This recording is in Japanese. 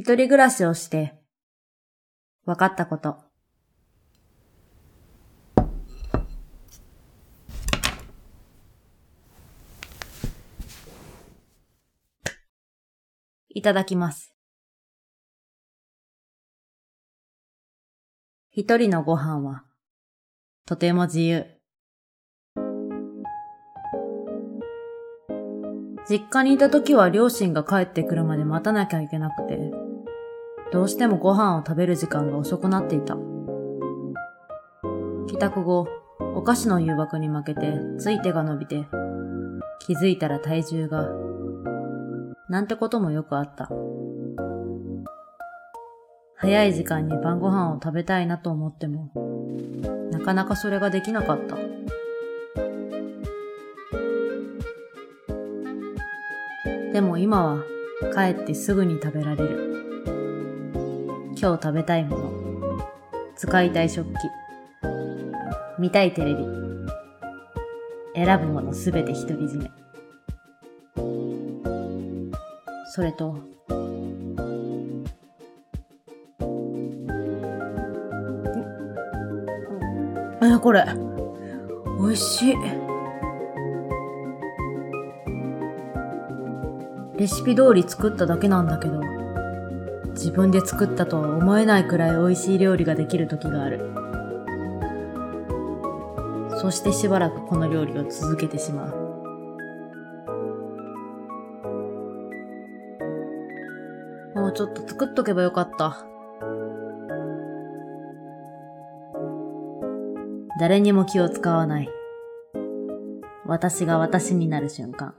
一人暮らしをして、分かったこと。いただきます。一人のご飯は、とても自由。実家にいた時は両親が帰ってくるまで待たなきゃいけなくて、どうしてもご飯を食べる時間が遅くなっていた。帰宅後、お菓子の誘惑に負けて、つい手が伸びて、気づいたら体重が、なんてこともよくあった。早い時間に晩ご飯を食べたいなと思っても、なかなかそれができなかった。でも今は帰ってすぐに食べられる。今日食べたいもの、使いたい食器、見たいテレビ、選ぶものすべて独り占め。それと、え、これ、美味しい。レシピ通り作っただけなんだけど、自分で作ったとは思えないくらい美味しい料理ができる時がある。そしてしばらくこの料理を続けてしまう。もうちょっと作っとけばよかった。誰にも気を使わない。私が私になる瞬間。